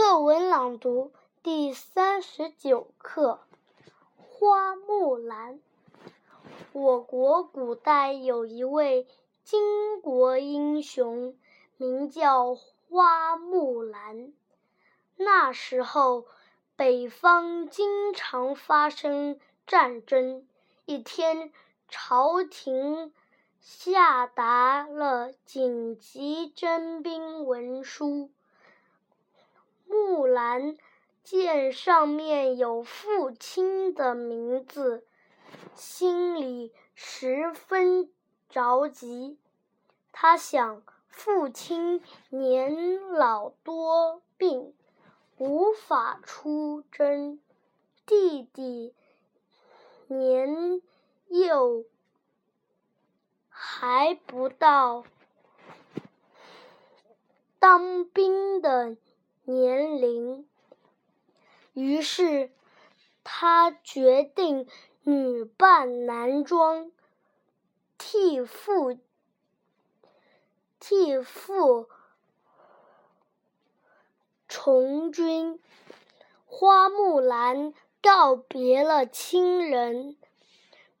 课文朗读第三十九课《花木兰》。我国古代有一位巾帼英雄，名叫花木兰。那时候，北方经常发生战争。一天，朝廷下达了紧急征兵文书。木兰见上面有父亲的名字，心里十分着急。他想，父亲年老多病，无法出征；弟弟年幼，还不到当兵的。年龄，于是他决定女扮男装，替父替父从军。花木兰告别了亲人，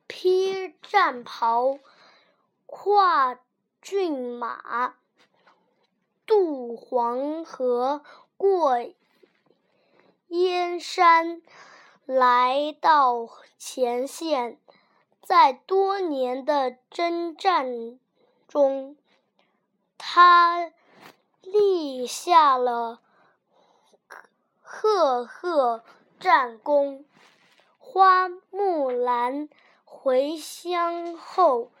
披战袍，跨骏马，渡黄河。过燕山，来到前线，在多年的征战中，他立下了赫赫战功。花木兰回乡后，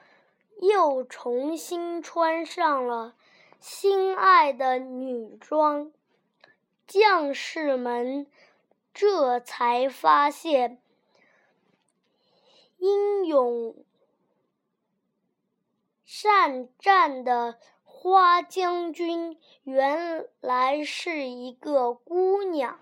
又重新穿上了心爱的女装。将士们这才发现，英勇善战的花将军原来是一个姑娘。